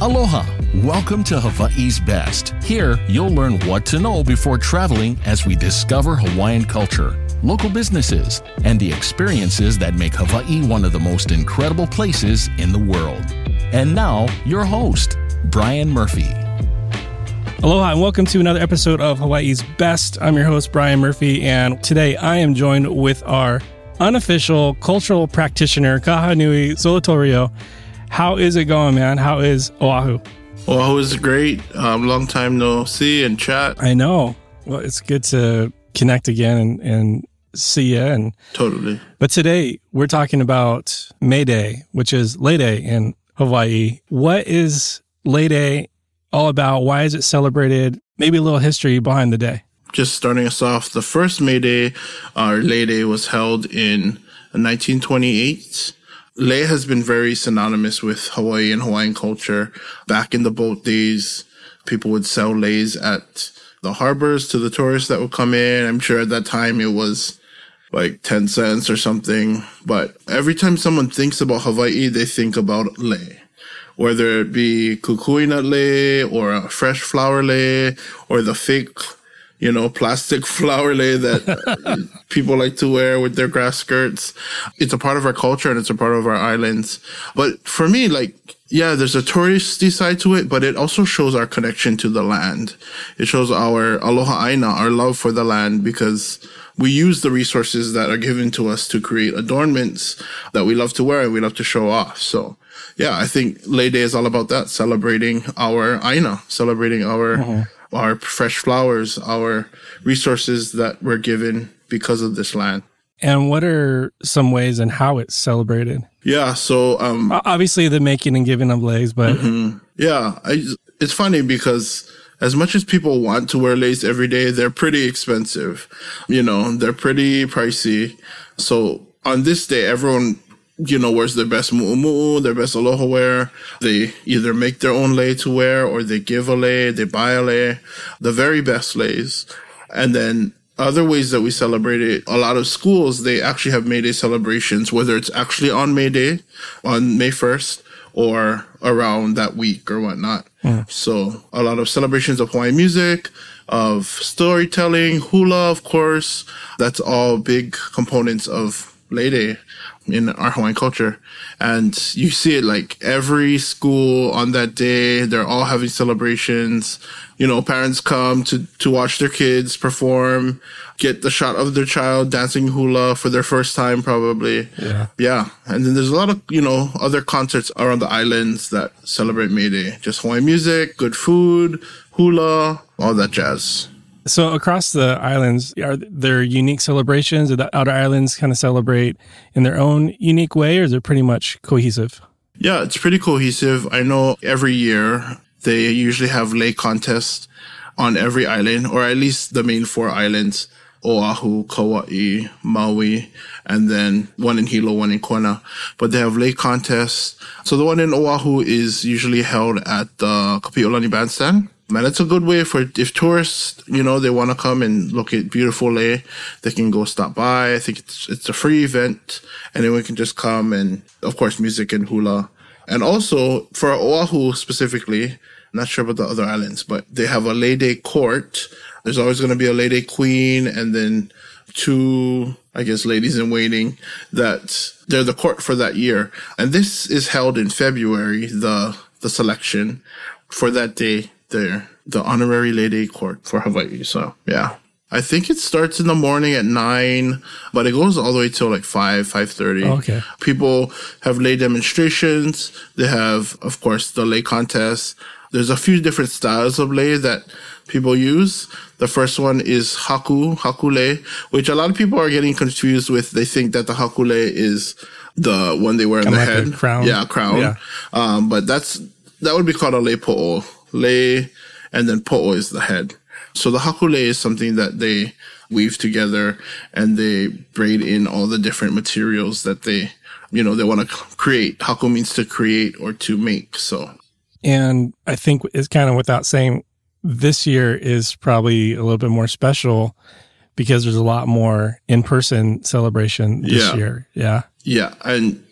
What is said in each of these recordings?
Aloha! Welcome to Hawaii's Best. Here, you'll learn what to know before traveling as we discover Hawaiian culture, local businesses, and the experiences that make Hawaii one of the most incredible places in the world. And now, your host, Bryan Murphy. Aloha and welcome to another episode of Hawaii's Best. I'm your host, Bryan Murphy, and today I am joined with our unofficial cultural practitioner, Kahanui Solatorio. How is it going, man? How is Oahu? Oahu is great. Um, long time no see and chat. I know. Well, it's good to connect again and, and see you. And totally. But today we're talking about May Day, which is Lei Day in Hawaii. What is Lei Day all about? Why is it celebrated? Maybe a little history behind the day. Just starting us off, the first May Day, our Lei Day was held in 1928 Lei has been very synonymous with Hawaii and Hawaiian culture. Back in the boat days, people would sell leis at the harbors to the tourists that would come in. I'm sure at that time it was like 10 cents or something. But every time someone thinks about Hawaii, they think about lei. Whether it be kukui nut lei or a fresh flower lei or the fake you know, plastic flower lei that people like to wear with their grass skirts. It's a part of our culture and it's a part of our islands. But for me, like, yeah, there's a touristy side to it, but it also shows our connection to the land. It shows our aloha aina, our love for the land, because we use the resources that are given to us to create adornments that we love to wear and we love to show off. So, yeah, I think Lei Day is all about that, celebrating our aina, celebrating our mm-hmm our fresh flowers, our resources that were given because of this land. And what are some ways and how it's celebrated? Yeah, so um, obviously the making and giving of leis, but mm-hmm. yeah, I, it's funny because as much as people want to wear leis every day, they're pretty expensive. You know, they're pretty pricey. So on this day, everyone you know, wears their best mu'umu'u, their best aloha wear. They either make their own lei to wear or they give a lei, they buy a lei, the very best leis. And then other ways that we celebrate it, a lot of schools, they actually have May Day celebrations, whether it's actually on May Day, on May 1st, or around that week or whatnot. Mm. So a lot of celebrations of Hawaiian music, of storytelling, hula, of course. That's all big components of Lei Day in our Hawaiian culture. And you see it like every school on that day, they're all having celebrations. You know, parents come to, to watch their kids perform, get the shot of their child dancing hula for their first time, probably. Yeah. Yeah. And then there's a lot of, you know, other concerts around the islands that celebrate May Day. Just Hawaiian music, good food, hula, all that jazz. So across the islands, are there unique celebrations? Do the outer islands kind of celebrate in their own unique way, or is it pretty much cohesive? Yeah, it's pretty cohesive. I know every year they usually have lei contests on every island, or at least the main four islands. Oahu, Kauai, Maui, and then one in Hilo, one in Kona. But they have lei contests. So the one in Oahu is usually held at the Kapi'olani Bandstand man, it's a good way for if tourists, you know, they want to come and look at beautiful lei, they can go stop by. I think it's it's a free event, and anyone can just come and, of course, music and hula, and also for Oahu specifically. Not sure about the other islands, but they have a Lei Day court. There's always going to be a Lei Day queen, and then two, I guess, ladies in waiting that they're the court for that year. And this is held in February, the the selection for that day there, the honorary Lei Day court for Hawaii. So yeah. I think it starts in the morning at nine, but it goes all the way till like five, five thirty. Okay. People have lei demonstrations. They have, of course, the lei contest. There's a few different styles of lei that people use. The first one is haku, haku lei, which a lot of people are getting confused with. They think that the haku lei is the one they wear on the like head. crown. Yeah, crown. Yeah. Um, but that's, that would be called a lei po'o lei, and then po'o is the head. So the haku lei is something that they weave together and they braid in all the different materials that they, you know, they want to create. Haku means to create or to make. So. And I think it's kind of without saying this year is probably a little bit more special because there's a lot more in person celebration this yeah. year. Yeah. Yeah. And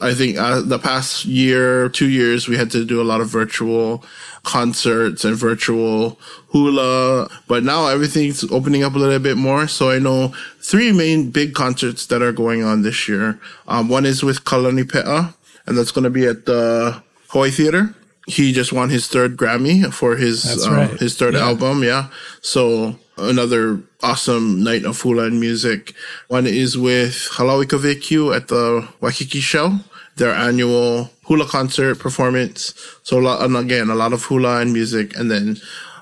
I think uh, the past year, two years, we had to do a lot of virtual concerts and virtual hula, but now everything's opening up a little bit more. So I know three main big concerts that are going on this year. Um, one is with Kalani Pe'a, and that's going to be at the Hawaii Theater. He just won his third Grammy for his uh, right. his third yeah. album. Yeah, so another awesome night of hula and music. One is with Halau I Ka Wekiu at the Waikiki Shell, their annual hula concert performance. So a lot, and again, a lot of hula and music. And then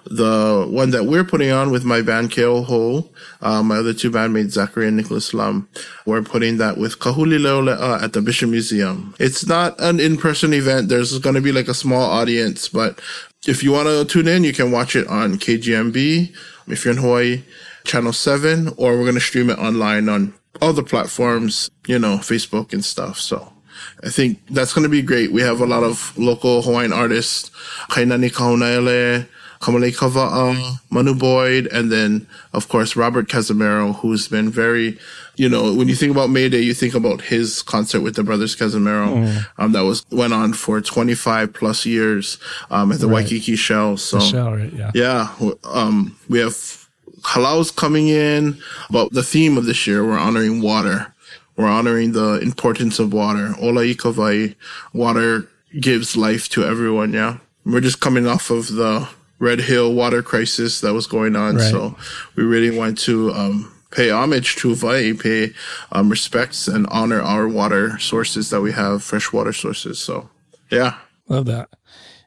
the one that we're putting on with my band Keauhou, uh, my other two bandmates, Zachary and Nicholas Lum, we're putting that with Kahuli Leole'a at the Bishop Museum. It's not an in-person event. There's going to be like a small audience, but if you want to tune in, you can watch it on KGMB if you're in Hawaii, channel seven, or we're going to stream it online on all the platforms, you know, Facebook and stuff. So I think that's going to be great. We have a lot of local Hawaiian artists, Kainani Kahaunaele, Kamalei Kawa'a, Manu Boyd, and then, of course, Robert Cazimero, who's been very, you know, when you think about May Day, you think about his concert with the Brothers Cazimero, mm. um, that was, went on for 25 plus years, um, at the right. Waikiki Shell. So, shell, right? yeah. Yeah. Um, we have halaus coming in, but the theme of this year, we're honoring water. We're honoring the importance of water. Ola ikawai, water gives life to everyone. Yeah. We're just coming off of the Red Hill water crisis that was going on. Right. So we really want to, um, pay homage to Hawaii, pay um, respects and honor our water sources that we have, fresh water sources. So, yeah. Love that.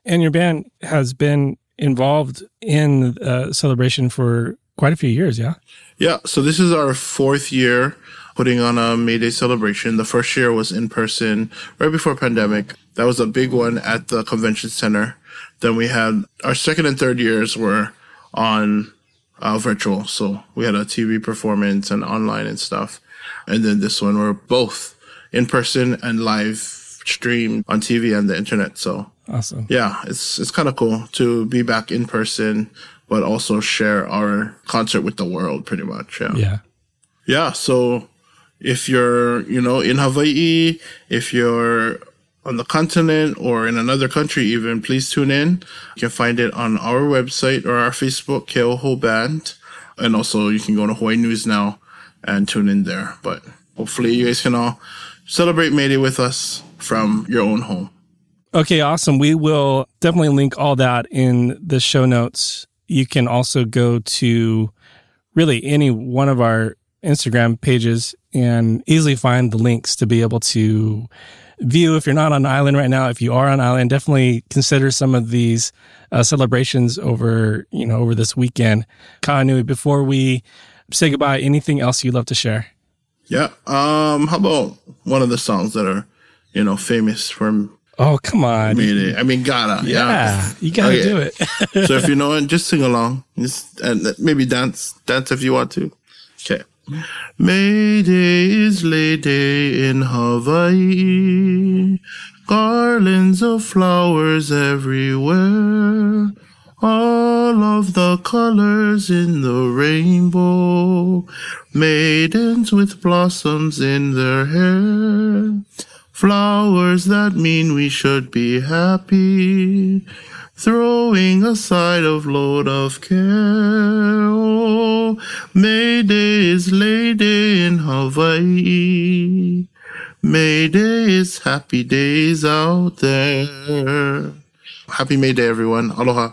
And your band has been involved in uh, celebration for quite a few years, yeah? Yeah. So this is our fourth year putting on a May Day celebration. The first year was in person right before pandemic. That was a big one at the convention center. Then we had our second and third years were on uh, virtual. So we had a TV performance and online and stuff. And then this one we're both in person and live stream on TV and the internet. So awesome. Yeah, it's it's kind of cool to be back in person, but also share our concert with the world pretty much. Yeah. Yeah. Yeah. So if you're, you know, in Hawaii, if you're on the continent or in another country even, please tune in. You can find it on our website or our Facebook, Keauhou Band. And also you can go to Hawaii News Now and tune in there. But hopefully you guys can all celebrate May Day with us from your own home. Okay, awesome. We will definitely link all that in the show notes. You can also go to really any one of our Instagram pages and easily find the links to be able to view if you're not on island right now if you are on island definitely consider some of these uh, celebrations over you know over this weekend. Kahanui, before we say goodbye anything else you'd love to share? Yeah um how about one of the songs that are you know famous from oh come on. I mean, I mean gotta yeah, yeah. you gotta okay. do it. So if you know it just sing along. Just and maybe dance dance if you want to. Okay May Day is Day in Hawaii. Garlands of flowers everywhere. All of the colors in the rainbow. Maidens with blossoms in their hair. Flowers that mean we should be happy throwing aside of load of care. Oh, May Day is Lei Day in Hawaii. May Day is happy days out there. Happy May Day, everyone. Aloha.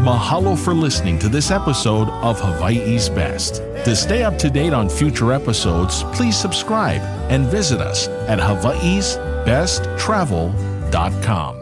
Mahalo for listening to this episode of Hawaii's Best. To stay up to date on future episodes, please subscribe and visit us at hawaiisbesttravel.com.